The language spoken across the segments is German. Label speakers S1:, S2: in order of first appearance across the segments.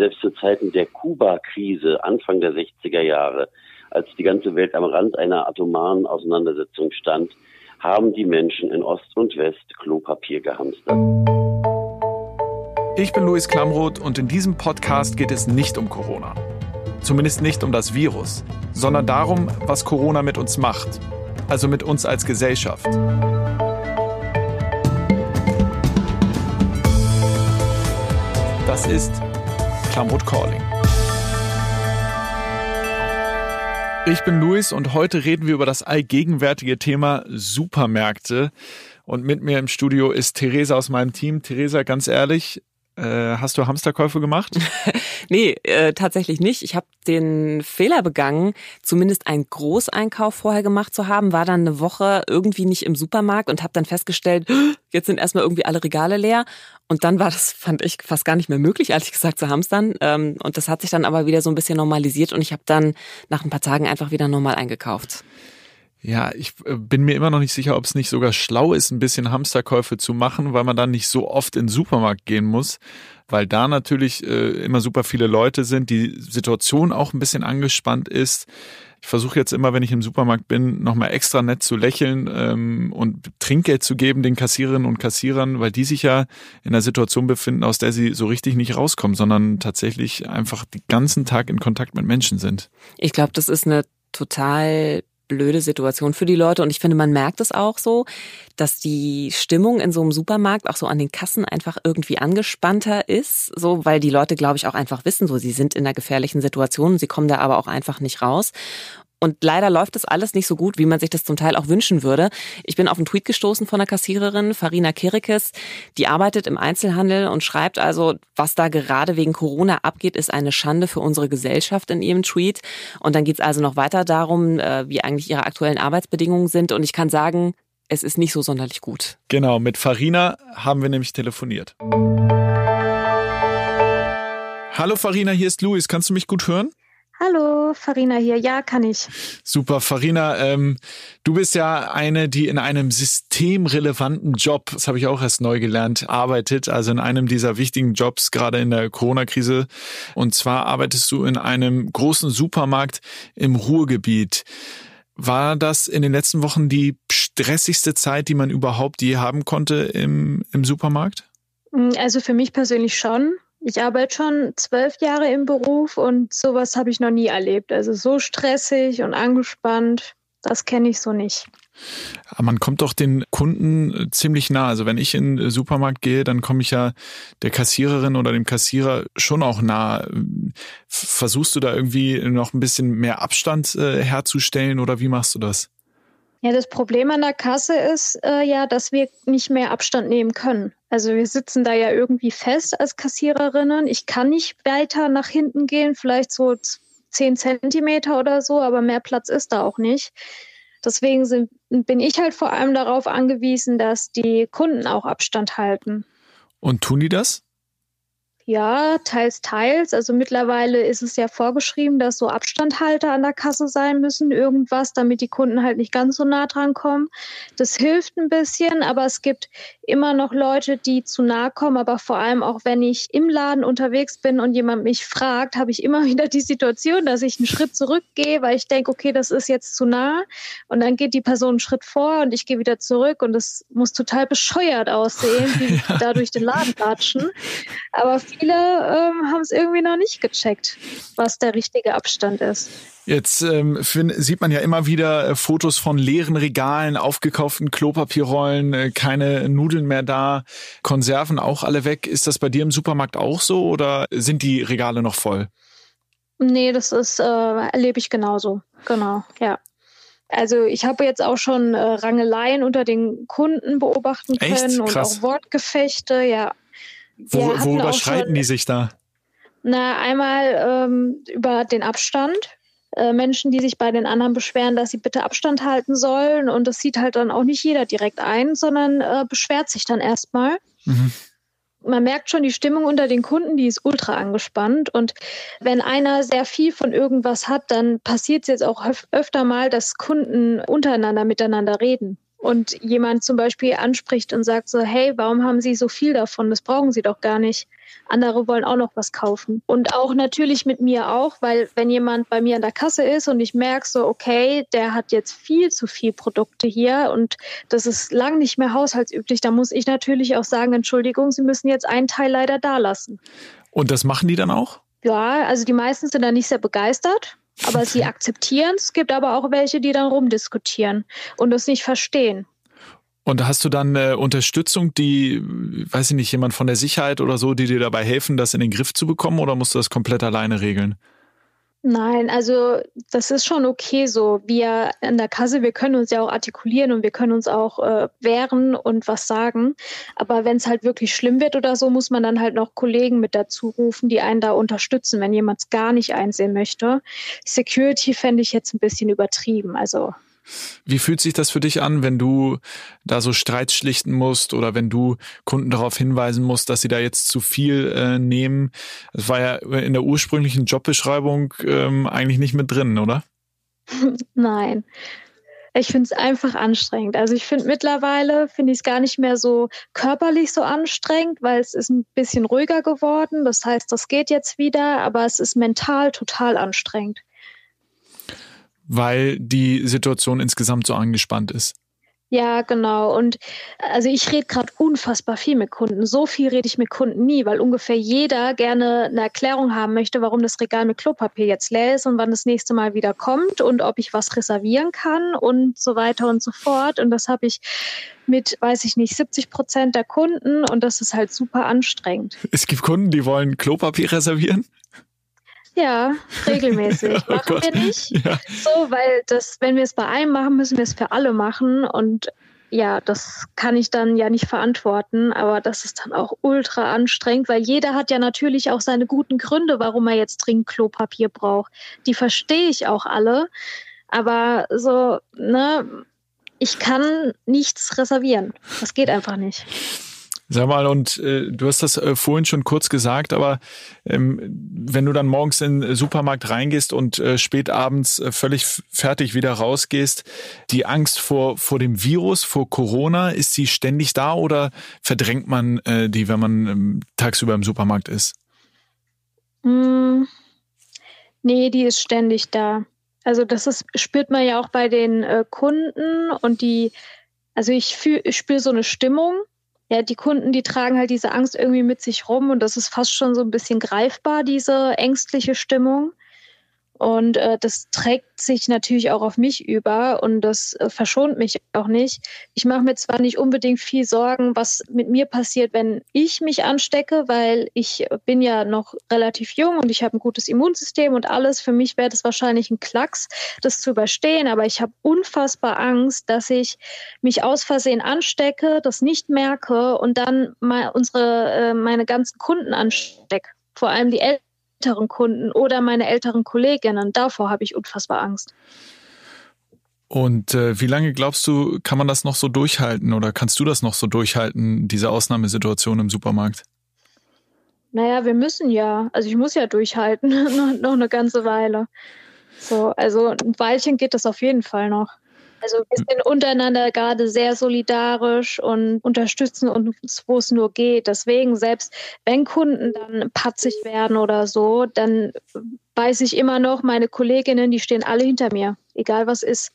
S1: Selbst zu Zeiten der Kuba-Krise Anfang der 60er Jahre, als die ganze Welt am Rand einer atomaren Auseinandersetzung stand, haben die Menschen in Ost und West Klopapier gehamstert.
S2: Ich bin Luis Klamroth und in diesem Podcast geht es nicht um Corona. Zumindest nicht um das Virus, sondern darum, was Corona mit uns macht. Also mit uns als Gesellschaft. Das ist Klamroth Calling. Ich bin Luis und heute reden wir über das allgegenwärtige Thema Supermärkte. Und mit mir im Studio ist Theresa aus meinem Team. Theresa, ganz ehrlich, äh, hast du Hamsterkäufe gemacht?
S3: nee, äh, tatsächlich nicht. Ich habe den Fehler begangen, zumindest einen Großeinkauf vorher gemacht zu haben, war dann eine Woche irgendwie nicht im Supermarkt und habe dann festgestellt, jetzt sind erstmal irgendwie alle Regale leer. Und dann war das, fand ich, fast gar nicht mehr möglich, ehrlich gesagt, zu hamstern. Ähm, und das hat sich dann aber wieder so ein bisschen normalisiert und ich habe dann nach ein paar Tagen einfach wieder normal eingekauft.
S2: Ja, ich äh, bin mir immer noch nicht sicher, ob es nicht sogar schlau ist, ein bisschen Hamsterkäufe zu machen, weil man dann nicht so oft in den Supermarkt gehen muss, weil da natürlich äh, immer super viele Leute sind, die Situation auch ein bisschen angespannt ist. Ich versuche jetzt immer, wenn ich im Supermarkt bin, nochmal extra nett zu lächeln ähm, und Trinkgeld zu geben den Kassiererinnen und Kassierern, weil die sich ja in einer Situation befinden, aus der sie so richtig nicht rauskommen, sondern tatsächlich einfach den ganzen Tag in Kontakt mit Menschen sind.
S3: Ich glaube, das ist eine total blöde Situation für die Leute. Und ich finde, man merkt es auch so, dass die Stimmung in so einem Supermarkt auch so an den Kassen einfach irgendwie angespannter ist. So, weil die Leute, glaube ich, auch einfach wissen, so, sie sind in einer gefährlichen Situation, sie kommen da aber auch einfach nicht raus. Und leider läuft das alles nicht so gut, wie man sich das zum Teil auch wünschen würde. Ich bin auf einen Tweet gestoßen von einer Kassiererin, Farina Kirikes, die arbeitet im Einzelhandel und schreibt also, was da gerade wegen Corona abgeht, ist eine Schande für unsere Gesellschaft in ihrem Tweet. Und dann geht's also noch weiter darum, äh, wie eigentlich ihre aktuellen Arbeitsbedingungen sind. Und ich kann sagen, es ist nicht so sonderlich gut.
S2: Genau, mit Farina haben wir nämlich telefoniert. Hallo Farina, hier ist Luis. Kannst du mich gut hören?
S4: Hallo, Farina hier. Ja, kann ich.
S2: Super, Farina. Ähm, du bist ja eine, die in einem systemrelevanten Job, das habe ich auch erst neu gelernt, arbeitet. Also in einem dieser wichtigen Jobs, gerade in der Corona-Krise. Und zwar arbeitest du in einem großen Supermarkt im Ruhrgebiet. War das in den letzten Wochen die stressigste Zeit, die man überhaupt je haben konnte im, im Supermarkt?
S4: Also für mich persönlich schon. Ich arbeite schon zwölf Jahre im Beruf und sowas habe ich noch nie erlebt. Also so stressig und angespannt, das kenne ich so nicht.
S2: Aber man kommt doch den Kunden äh, ziemlich nah. Also wenn ich in den Supermarkt gehe, dann komme ich ja der Kassiererin oder dem Kassierer schon auch nah. Versuchst du da irgendwie noch ein bisschen mehr Abstand äh, herzustellen oder wie machst du das?
S4: Ja, das Problem an der Kasse ist äh, ja, dass wir nicht mehr Abstand nehmen können. Also wir sitzen da ja irgendwie fest als Kassiererinnen. Ich kann nicht weiter nach hinten gehen, vielleicht so zehn Zentimeter oder so, aber mehr Platz ist da auch nicht. Deswegen sind, bin ich halt vor allem darauf angewiesen, dass die Kunden auch Abstand halten.
S2: Und tun die das?
S4: Ja, teils, teils. Also mittlerweile ist es ja vorgeschrieben, dass so Abstandhalter an der Kasse sein müssen, irgendwas, damit die Kunden halt nicht ganz so nah dran kommen. Das hilft ein bisschen, aber es gibt immer noch Leute, die zu nah kommen. Aber vor allem auch, wenn ich im Laden unterwegs bin und jemand mich fragt, habe ich immer wieder die Situation, dass ich einen Schritt zurückgehe, weil ich denke, okay, das ist jetzt zu nah. Und dann geht die Person einen Schritt vor und ich gehe wieder zurück und das muss total bescheuert aussehen, wie ja. da durch den Laden latschen. Aber viele ähm, haben es irgendwie noch nicht gecheckt, was der richtige Abstand ist.
S2: Jetzt ähm, find, sieht man ja immer wieder äh, Fotos von leeren Regalen, aufgekauften Klopapierrollen, äh, keine Nudeln mehr da, Konserven auch alle weg. Ist das bei dir im Supermarkt auch so oder sind die Regale noch voll?
S4: Nee, das ist, äh, erlebe ich genauso. Genau, ja. Also ich habe jetzt auch schon äh, Rangeleien unter den Kunden beobachten können Echt? und auch Wortgefechte, ja.
S2: Wo, worüber streiten schon, die sich da?
S4: Na, einmal ähm, über den Abstand. Äh, Menschen, die sich bei den anderen beschweren, dass sie bitte Abstand halten sollen. Und das sieht halt dann auch nicht jeder direkt ein, sondern äh, beschwert sich dann erstmal. Mhm. Man merkt schon, die Stimmung unter den Kunden, die ist ultra angespannt. Und wenn einer sehr viel von irgendwas hat, dann passiert es jetzt auch öfter mal, dass Kunden untereinander miteinander reden. Und jemand zum Beispiel anspricht und sagt so, hey, warum haben Sie so viel davon? Das brauchen Sie doch gar nicht. Andere wollen auch noch was kaufen. Und auch natürlich mit mir auch, weil wenn jemand bei mir an der Kasse ist und ich merke so, okay, der hat jetzt viel zu viel Produkte hier und das ist lang nicht mehr haushaltsüblich, dann muss ich natürlich auch sagen, Entschuldigung, Sie müssen jetzt einen Teil leider da lassen.
S2: Und das machen die dann auch?
S4: Ja, also die meisten sind da nicht sehr begeistert. Aber sie akzeptieren es. Es gibt aber auch welche, die dann rumdiskutieren und es nicht verstehen.
S2: Und hast du dann äh, Unterstützung, die, weiß ich nicht, jemand von der Sicherheit oder so, die dir dabei helfen, das in den Griff zu bekommen oder musst du das komplett alleine regeln?
S4: Nein, also das ist schon okay so. Wir in der Kasse, wir können uns ja auch artikulieren und wir können uns auch äh, wehren und was sagen. Aber wenn es halt wirklich schlimm wird oder so, muss man dann halt noch Kollegen mit dazu rufen, die einen da unterstützen, wenn jemand es gar nicht einsehen möchte. Security fände ich jetzt ein bisschen übertrieben. Also
S2: wie fühlt sich das für dich an, wenn du da so Streits schlichten musst oder wenn du Kunden darauf hinweisen musst, dass sie da jetzt zu viel äh, nehmen? Das war ja in der ursprünglichen Jobbeschreibung ähm, eigentlich nicht mit drin, oder?
S4: Nein. Ich finde es einfach anstrengend. Also ich finde mittlerweile finde ich es gar nicht mehr so körperlich so anstrengend, weil es ist ein bisschen ruhiger geworden. Das heißt, das geht jetzt wieder, aber es ist mental total anstrengend
S2: weil die Situation insgesamt so angespannt ist.
S4: Ja, genau. Und also ich rede gerade unfassbar viel mit Kunden. So viel rede ich mit Kunden nie, weil ungefähr jeder gerne eine Erklärung haben möchte, warum das Regal mit Klopapier jetzt leer ist und wann das nächste Mal wieder kommt und ob ich was reservieren kann und so weiter und so fort. Und das habe ich mit, weiß ich nicht, 70 Prozent der Kunden und das ist halt super anstrengend.
S2: Es gibt Kunden, die wollen Klopapier reservieren?
S4: Ja, regelmäßig. oh machen wir nicht. Ja. So, weil das, wenn wir es bei einem machen, müssen wir es für alle machen. Und ja, das kann ich dann ja nicht verantworten, aber das ist dann auch ultra anstrengend, weil jeder hat ja natürlich auch seine guten Gründe, warum er jetzt dringend Klopapier braucht. Die verstehe ich auch alle. Aber so, ne, ich kann nichts reservieren. Das geht einfach nicht.
S2: Sag mal, und äh, du hast das äh, vorhin schon kurz gesagt, aber ähm, wenn du dann morgens in den Supermarkt reingehst und äh, spät abends äh, völlig fertig wieder rausgehst, die Angst vor, vor dem Virus, vor Corona, ist sie ständig da oder verdrängt man äh, die, wenn man ähm, tagsüber im Supermarkt ist?
S4: Mm, nee, die ist ständig da. Also das ist, spürt man ja auch bei den äh, Kunden und die, also ich, fühl, ich spüre so eine Stimmung ja, die Kunden, die tragen halt diese Angst irgendwie mit sich rum und das ist fast schon so ein bisschen greifbar, diese ängstliche Stimmung. Und äh, das trägt sich natürlich auch auf mich über und das äh, verschont mich auch nicht. Ich mache mir zwar nicht unbedingt viel Sorgen, was mit mir passiert, wenn ich mich anstecke, weil ich bin ja noch relativ jung und ich habe ein gutes Immunsystem und alles. Für mich wäre das wahrscheinlich ein Klacks, das zu überstehen. Aber ich habe unfassbar Angst, dass ich mich aus Versehen anstecke, das nicht merke und dann mal unsere, äh, meine ganzen Kunden anstecke. Vor allem die Eltern älteren Kunden oder meine älteren Kolleginnen. Davor habe ich unfassbar Angst.
S2: Und äh, wie lange glaubst du, kann man das noch so durchhalten oder kannst du das noch so durchhalten, diese Ausnahmesituation im Supermarkt?
S4: Naja, wir müssen ja. Also ich muss ja durchhalten, noch eine ganze Weile. So, also ein Weilchen geht das auf jeden Fall noch. Also wir sind untereinander gerade sehr solidarisch und unterstützen uns, wo es nur geht. Deswegen, selbst wenn Kunden dann patzig werden oder so, dann weiß ich immer noch, meine Kolleginnen, die stehen alle hinter mir, egal was ist.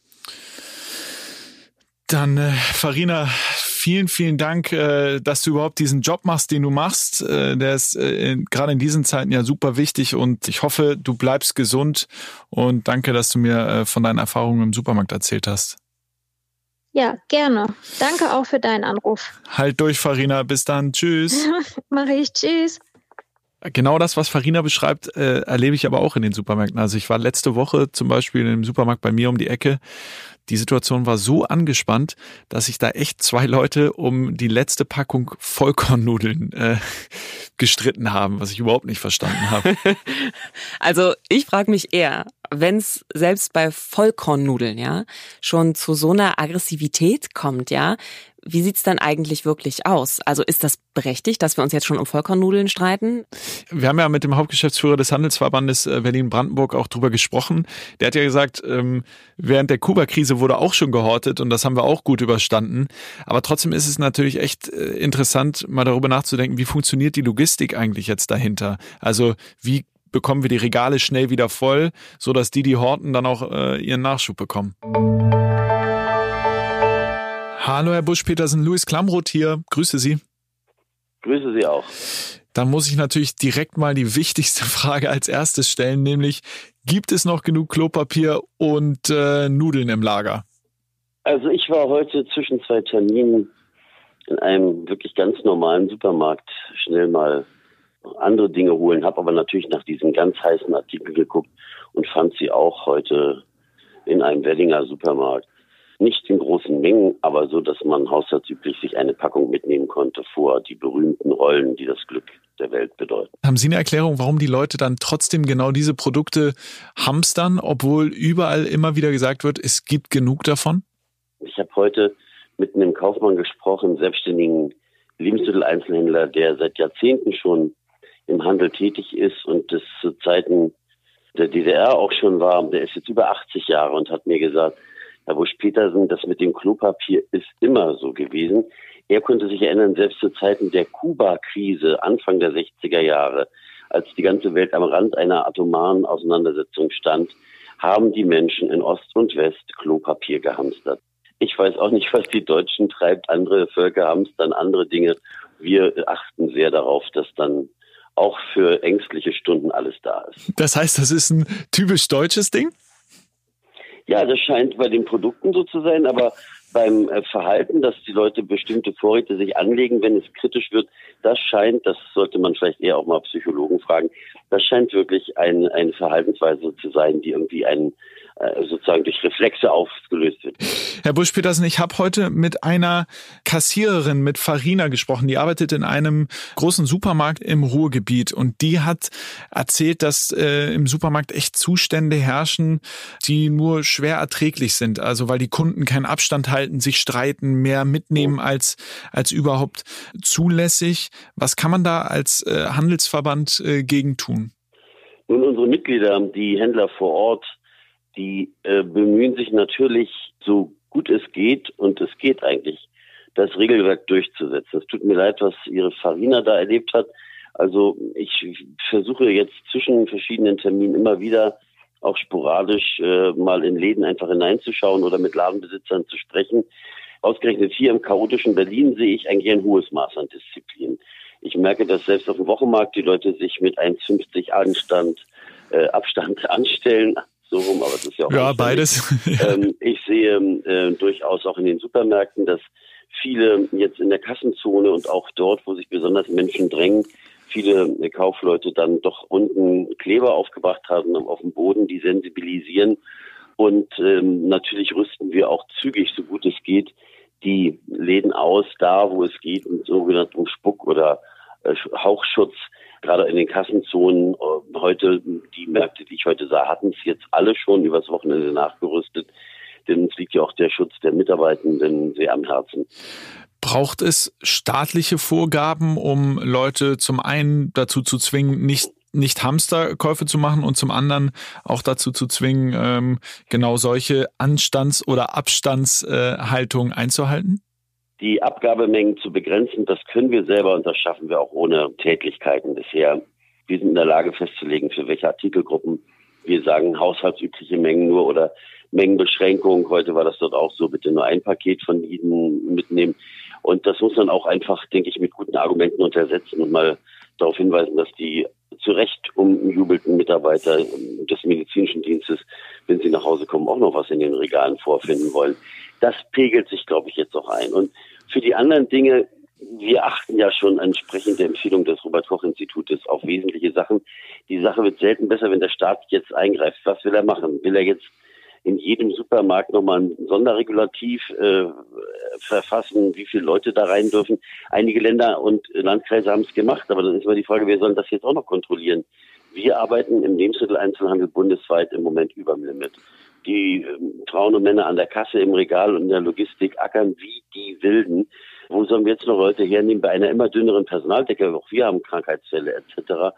S2: Dann, äh, Farina, vielen, vielen Dank, äh, dass du überhaupt diesen Job machst, den du machst. Äh, der ist äh, gerade in diesen Zeiten ja super wichtig und ich hoffe, du bleibst gesund und danke, dass du mir äh, von deinen Erfahrungen im Supermarkt erzählt hast.
S4: Ja, gerne. Danke auch für deinen Anruf.
S2: Halt durch, Farina. Bis dann. Tschüss.
S4: Mache ich. Tschüss.
S2: Genau das, was Farina beschreibt, äh, erlebe ich aber auch in den Supermärkten. Also ich war letzte Woche zum Beispiel im Supermarkt bei mir um die Ecke die Situation war so angespannt, dass sich da echt zwei Leute um die letzte Packung Vollkornnudeln äh, gestritten haben, was ich überhaupt nicht verstanden habe.
S3: also ich frage mich eher, wenn es selbst bei Vollkornnudeln ja schon zu so einer Aggressivität kommt, ja, wie sieht's dann eigentlich wirklich aus? Also ist das berechtigt, dass wir uns jetzt schon um Vollkornnudeln streiten?
S2: Wir haben ja mit dem Hauptgeschäftsführer des Handelsverbandes äh, Berlin-Brandenburg auch drüber gesprochen. Der hat ja gesagt, ähm, während der Kuba-Krise wurde auch schon gehortet und das haben wir auch gut überstanden. Aber trotzdem ist es natürlich echt äh, interessant, mal darüber nachzudenken, wie funktioniert die Logistik eigentlich jetzt dahinter? Also wie bekommen wir die Regale schnell wieder voll, so dass die, die horten, dann auch äh, ihren Nachschub bekommen? Hallo, Herr Busch-Petersen, Luis Klamroth hier. Grüße Sie.
S1: Grüße Sie auch.
S2: Dann muss ich natürlich direkt mal die wichtigste Frage als erstes stellen, nämlich gibt es noch genug Klopapier und äh, Nudeln im Lager?
S1: Also ich war heute zwischen zwei Terminen in einem wirklich ganz normalen Supermarkt schnell mal andere Dinge holen, habe aber natürlich nach diesem ganz heißen Artikel geguckt und fand sie auch heute in einem Weddinger Supermarkt. Nicht in großen Mengen, aber so, dass man haushaltsüblich sich eine Packung mitnehmen konnte vor die berühmten Rollen, die das Glück der Welt bedeuten.
S2: Haben Sie eine Erklärung, warum die Leute dann trotzdem genau diese Produkte hamstern, obwohl überall immer wieder gesagt wird, es gibt genug davon?
S1: Ich habe heute mit einem Kaufmann gesprochen, selbstständigen Lebensmitteleinzelhändler, der seit Jahrzehnten schon im Handel tätig ist und das zu Zeiten der DDR auch schon war. Der ist jetzt über 80 Jahre und hat mir gesagt, Herr Busch-Petersen, das mit dem Klopapier ist immer so gewesen. Er konnte sich erinnern, selbst zu Zeiten der Kuba-Krise, Anfang der 60er Jahre, als die ganze Welt am Rand einer atomaren Auseinandersetzung stand, haben die Menschen in Ost und West Klopapier gehamstert. Ich weiß auch nicht, was die Deutschen treibt. Andere Völker hamstern andere Dinge. Wir achten sehr darauf, dass dann auch für ängstliche Stunden alles da ist.
S2: Das heißt, das ist ein typisch deutsches Ding?
S1: Ja, das scheint bei den Produkten so zu sein, aber beim äh, Verhalten, dass die Leute bestimmte Vorräte sich anlegen, wenn es kritisch wird, das scheint, das sollte man vielleicht eher auch mal Psychologen fragen, das scheint wirklich ein, eine Verhaltensweise zu sein, die irgendwie einen sozusagen durch Reflexe aufgelöst wird.
S2: Herr Busch-Petersen, ich habe heute mit einer Kassiererin, mit Farina gesprochen, die arbeitet in einem großen Supermarkt im Ruhrgebiet und die hat erzählt, dass äh, im Supermarkt echt Zustände herrschen, die nur schwer erträglich sind. Also weil die Kunden keinen Abstand halten, sich streiten, mehr mitnehmen als, als überhaupt zulässig. Was kann man da als äh, Handelsverband äh, gegen tun?
S1: Nun, unsere Mitglieder, die Händler vor Ort, die äh, bemühen sich natürlich so gut es geht und es geht eigentlich, das Regelwerk durchzusetzen. Es tut mir leid, was Ihre Farina da erlebt hat. Also ich versuche jetzt zwischen verschiedenen Terminen immer wieder auch sporadisch äh, mal in Läden einfach hineinzuschauen oder mit Ladenbesitzern zu sprechen. Ausgerechnet hier im chaotischen Berlin sehe ich eigentlich ein hohes Maß an Disziplin. Ich merke, dass selbst auf dem Wochenmarkt die Leute sich mit 1,50 Anstand, äh, Abstand anstellen so rum, aber das ist ja auch.
S2: Ja, beides.
S1: ähm, ich sehe äh, durchaus auch in den Supermärkten, dass viele jetzt in der Kassenzone und auch dort, wo sich besonders Menschen drängen, viele Kaufleute dann doch unten Kleber aufgebracht haben auf dem Boden, die sensibilisieren. Und ähm, natürlich rüsten wir auch zügig, so gut es geht, die Läden aus, da wo es geht, mit sogenanntem Spuck- oder äh, Hauchschutz gerade in den Kassenzonen. Äh, heute, die Märkte, die ich heute sah, hatten es jetzt alle schon übers Wochenende nachgerüstet. Denn es liegt ja auch der Schutz der Mitarbeitenden sehr am Herzen.
S2: Braucht es staatliche Vorgaben, um Leute zum einen dazu zu zwingen, nicht nicht Hamsterkäufe zu machen und zum anderen auch dazu zu zwingen, ähm, genau solche Anstands- oder Abstandshaltungen äh, einzuhalten?
S1: Die Abgabemengen zu begrenzen, das können wir selber und das schaffen wir auch ohne Tätlichkeiten bisher. Wir sind in der Lage festzulegen, für welche Artikelgruppen wir sagen, haushaltsübliche Mengen nur oder Mengenbeschränkung. Heute war das dort auch so, bitte nur ein Paket von jedem mitnehmen. Und das muss man auch einfach, denke ich, mit guten Argumenten untersetzen und mal darauf hinweisen, dass die zu Recht umjubelten Mitarbeiter des medizinischen Dienstes, wenn sie nach Hause kommen, auch noch was in den Regalen vorfinden wollen das pegelt sich, glaube ich, jetzt auch ein. Und für die anderen Dinge, wir achten ja schon entsprechend der Empfehlung des Robert-Koch-Institutes auf wesentliche Sachen. Die Sache wird selten besser, wenn der Staat jetzt eingreift. Was will er machen? Will er jetzt in jedem Supermarkt nochmal ein Sonderregulativ äh, verfassen, wie viele Leute da rein dürfen. Einige Länder und Landkreise haben es gemacht, aber dann ist immer die Frage, wer soll das jetzt auch noch kontrollieren? Wir arbeiten im Lebensmitteleinzelhandel bundesweit im Moment über dem Limit. Die ähm, Frauen und Männer an der Kasse, im Regal und in der Logistik ackern wie die Wilden. Wo sollen wir jetzt noch Leute hernehmen bei einer immer dünneren Personaldecke? Auch wir haben Krankheitsfälle etc.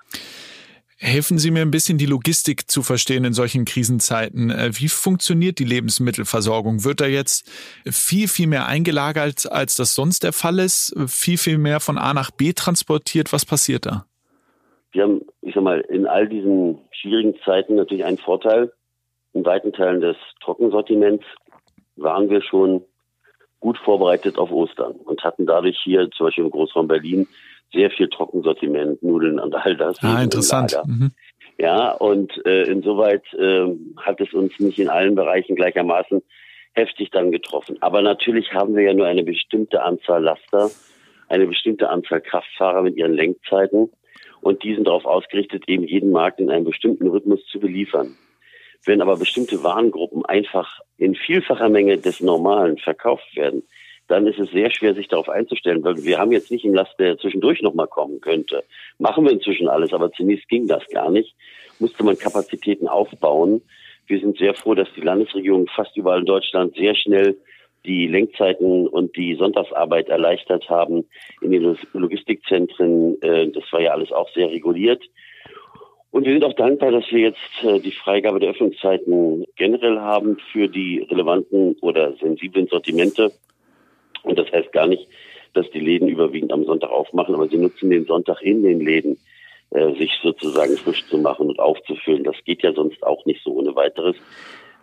S2: Helfen Sie mir ein bisschen die Logistik zu verstehen in solchen Krisenzeiten. Äh, wie funktioniert die Lebensmittelversorgung? Wird da jetzt viel, viel mehr eingelagert, als das sonst der Fall ist? Viel, viel mehr von A nach B transportiert? Was passiert da?
S1: Wir haben, ich sag mal, in all diesen schwierigen Zeiten natürlich einen Vorteil. In weiten Teilen des Trockensortiments waren wir schon gut vorbereitet auf Ostern und hatten dadurch hier zum Beispiel im Großraum Berlin sehr viel Trockensortiment, Nudeln und all das.
S2: Ah, interessant. Mhm.
S1: Ja, und äh, insoweit äh, hat es uns nicht in allen Bereichen gleichermaßen heftig dann getroffen. Aber natürlich haben wir ja nur eine bestimmte Anzahl Laster, eine bestimmte Anzahl Kraftfahrer mit ihren Lenkzeiten und die sind darauf ausgerichtet, eben jeden Markt in einem bestimmten Rhythmus zu beliefern. Wenn aber bestimmte Warengruppen einfach in vielfacher Menge des Normalen verkauft werden, dann ist es sehr schwer, sich darauf einzustellen, weil wir haben jetzt nicht im Last, der zwischendurch nochmal kommen könnte. Machen wir inzwischen alles, aber zunächst ging das gar nicht. Musste man Kapazitäten aufbauen. Wir sind sehr froh, dass die Landesregierung fast überall in Deutschland sehr schnell die Lenkzeiten und die Sonntagsarbeit erleichtert haben in den Logistikzentren. Äh, das war ja alles auch sehr reguliert. Und wir sind auch dankbar, dass wir jetzt äh, die Freigabe der Öffnungszeiten generell haben für die relevanten oder sensiblen Sortimente. Und das heißt gar nicht, dass die Läden überwiegend am Sonntag aufmachen, aber sie nutzen den Sonntag in den Läden, äh, sich sozusagen frisch zu machen und aufzufüllen. Das geht ja sonst auch nicht so ohne weiteres.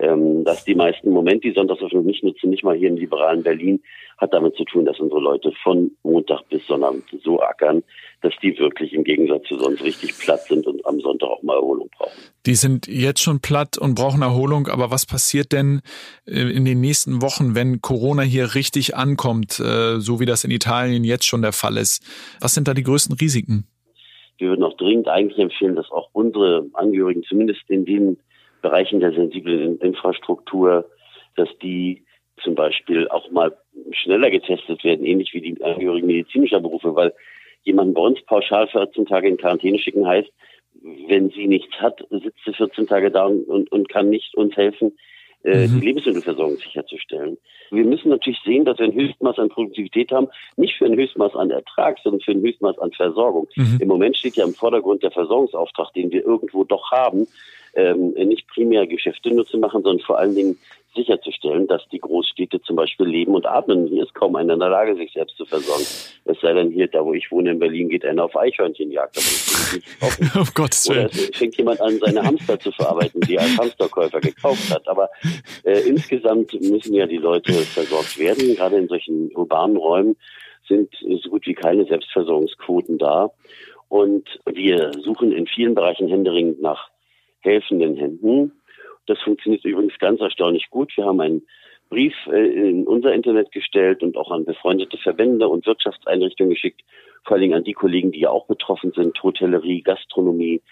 S1: Ähm, dass die meisten im Moment die Sonntagsöffnung nicht nutzen, nicht mal hier im liberalen Berlin, hat damit zu tun, dass unsere Leute von Montag bis Sonnabend so ackern, dass die wirklich im Gegensatz zu sonst richtig platt sind und am Sonntag auch mal Erholung brauchen.
S2: Die sind jetzt schon platt und brauchen Erholung, aber was passiert denn äh, in den nächsten Wochen, wenn Corona hier richtig ankommt, äh, so wie das in Italien jetzt schon der Fall ist? Was sind da die größten Risiken?
S1: Wir würden auch dringend eigentlich empfehlen, dass auch unsere Angehörigen zumindest in den Bereichen der sensiblen Infrastruktur, dass die zum Beispiel auch mal schneller getestet werden, ähnlich wie die Angehörigen medizinischer Berufe, weil jemanden bei uns pauschal 14 Tage in Quarantäne schicken heißt, wenn sie nichts hat, sitzt sie 14 Tage da und, und kann nicht uns helfen, äh, mhm. die Lebensmittelversorgung sicherzustellen. Wir müssen natürlich sehen, dass wir ein Höchstmaß an Produktivität haben, nicht für ein Höchstmaß an Ertrag, sondern für ein Höchstmaß an Versorgung. Mhm. Im Moment steht ja im Vordergrund der Versorgungsauftrag, den wir irgendwo doch haben, ähm, nicht primär Geschäfte nur zu machen, sondern vor allen Dingen sicherzustellen, dass die Großstädte zum Beispiel leben und atmen. Hier ist kaum einer in der Lage, sich selbst zu versorgen. Es sei denn, hier, da wo ich wohne in Berlin, geht einer auf Eichhörnchenjagd.
S2: Aber auf Gottes Willen.
S1: Oder fängt jemand an, seine Hamster zu verarbeiten, die er als Hamsterkäufer gekauft hat. Aber äh, insgesamt müssen ja die Leute versorgt werden. Gerade in solchen urbanen Räumen sind so gut wie keine Selbstversorgungsquoten da. Und wir suchen in vielen Bereichen händeringend nach helfenden Händen. Das funktioniert übrigens ganz erstaunlich gut. Wir haben einen Brief äh, in unser Internet gestellt und auch an befreundete Verbände und Wirtschaftseinrichtungen geschickt, vor allen Dingen an die Kollegen, die ja auch betroffen sind, Hotellerie, Gastronomie.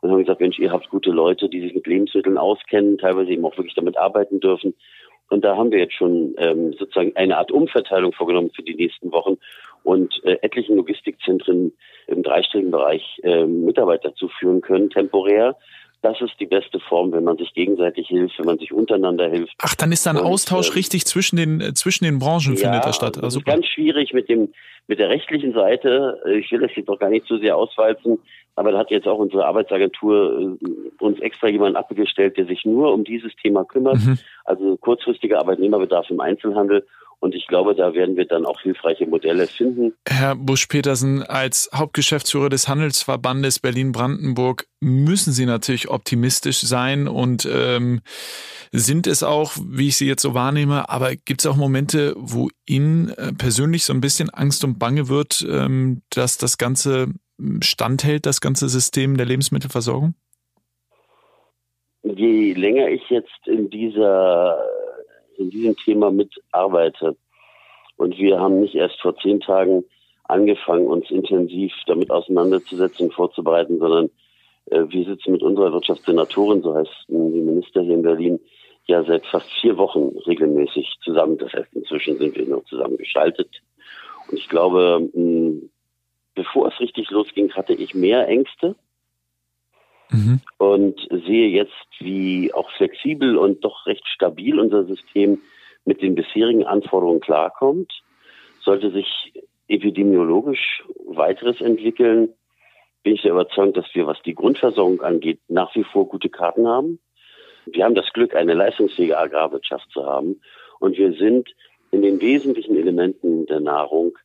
S1: Und haben gesagt, Mensch, ihr habt gute Leute, die sich mit Lebensmitteln auskennen, teilweise eben auch wirklich damit arbeiten dürfen. Und da haben wir jetzt schon ähm, sozusagen eine Art Umverteilung vorgenommen für die nächsten Wochen und äh, etlichen Logistikzentren im dreistelligen Bereich äh, Mitarbeiter zuführen können, temporär, das ist die beste Form, wenn man sich gegenseitig hilft, wenn man sich untereinander hilft.
S2: Ach, dann ist da ein und, Austausch äh, richtig zwischen den äh, zwischen den Branchen ja, findet da statt.
S1: Also ist ganz schwierig mit dem mit der rechtlichen Seite. Ich will das jetzt doch gar nicht zu sehr auswalzen, aber da hat jetzt auch unsere Arbeitsagentur äh, uns extra jemanden abgestellt, der sich nur um dieses Thema kümmert. Mhm. Also kurzfristiger Arbeitnehmerbedarf im Einzelhandel und ich glaube, da werden wir dann auch hilfreiche Modelle finden.
S2: Herr Busch-Petersen, als Hauptgeschäftsführer des Handelsverbandes Berlin-Brandenburg müssen Sie natürlich optimistisch sein und ähm, sind es auch, wie ich Sie jetzt so wahrnehme. Aber gibt es auch Momente, wo Ihnen äh, persönlich so ein bisschen Angst und Bange wird, ähm, dass das Ganze standhält, das ganze System der Lebensmittelversorgung?
S1: Je länger ich jetzt in dieser in diesem Thema mitarbeite. Und wir haben nicht erst vor zehn Tagen angefangen, uns intensiv damit auseinanderzusetzen und vorzubereiten, sondern äh, wir sitzen mit unserer Wirtschaftssenatorin, so heißt die Minister hier in Berlin, ja seit fast vier Wochen regelmäßig zusammen. Das heißt, inzwischen sind wir noch zusammen geschaltet. Und ich glaube, mh, bevor es richtig losging, hatte ich mehr Ängste. Mhm. und sehe jetzt, wie auch flexibel und doch recht stabil unser System mit den bisherigen Anforderungen klarkommt. Sollte sich epidemiologisch weiteres entwickeln, bin ich sehr überzeugt, dass wir, was die Grundversorgung angeht, nach wie vor gute Karten haben. Wir haben das Glück, eine leistungsfähige Agrarwirtschaft zu haben. Und wir sind in den wesentlichen Elementen der Nahrung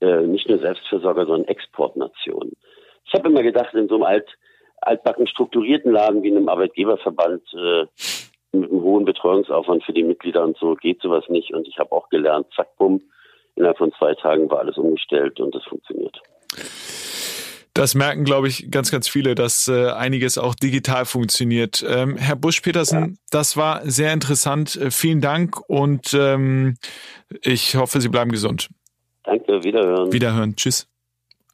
S1: äh, nicht nur Selbstversorger, sondern Exportnation. Ich habe immer gedacht, in so einem alt, altbacken strukturierten Laden wie in einem Arbeitgeberverband äh, mit einem hohen Betreuungsaufwand für die Mitglieder und so geht sowas nicht. Und ich habe auch gelernt, zack, bumm, innerhalb von zwei Tagen war alles umgestellt und das funktioniert.
S2: Das merken, glaube ich, ganz, ganz viele, dass äh, einiges auch digital funktioniert. Ähm, Herr Busch-Petersen, ja. das war sehr interessant. Äh, vielen Dank und ähm, ich hoffe, Sie bleiben gesund.
S1: Danke, wiederhören.
S2: Wiederhören, tschüss.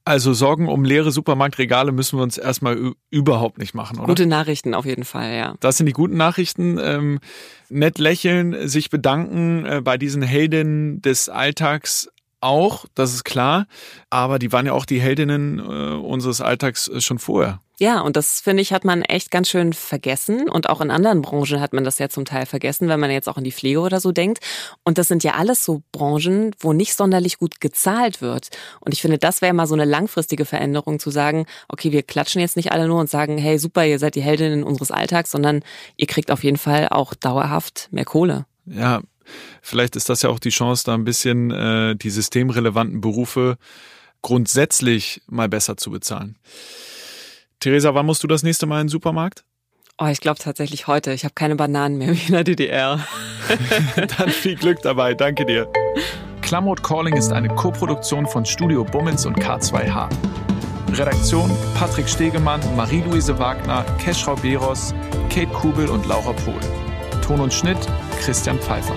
S2: Also Sorgen um leere Supermarktregale müssen wir uns erstmal überhaupt nicht machen, oder?
S3: Gute Nachrichten auf jeden Fall, ja.
S2: Das sind die guten Nachrichten. Ähm, nett lächeln, sich bedanken äh, bei diesen Heldinnen des Alltags auch, das ist klar, aber die waren ja auch die Heldinnen äh, unseres Alltags äh, schon vorher.
S3: Ja, und das finde ich, hat man echt ganz schön vergessen. Und auch in anderen Branchen hat man das ja zum Teil vergessen, wenn man jetzt auch in die Pflege oder so denkt. Und das sind ja alles so Branchen, wo nicht sonderlich gut gezahlt wird. Und ich finde, das wäre mal so eine langfristige Veränderung zu sagen, okay, wir klatschen jetzt nicht alle nur und sagen, hey, super, ihr seid die Heldinnen unseres Alltags, sondern ihr kriegt auf jeden Fall auch dauerhaft mehr Kohle.
S2: Ja, Vielleicht ist das ja auch die Chance, da ein bisschen äh, die systemrelevanten Berufe grundsätzlich mal besser zu bezahlen. Theresa, wann musst du das nächste Mal in den Supermarkt?
S3: Oh, ich glaube tatsächlich heute. Ich habe keine Bananen mehr wie in der DDR.
S2: Dann viel Glück dabei. Danke dir. Klamot Calling ist eine Koproduktion von Studio Bummens und K2H. Redaktion Patrick Stegemann, Marie-Louise Wagner, Keschrau Beros, Kate Kubel und Laura Pohl. Ton und Schnitt Christian Pfeiffer.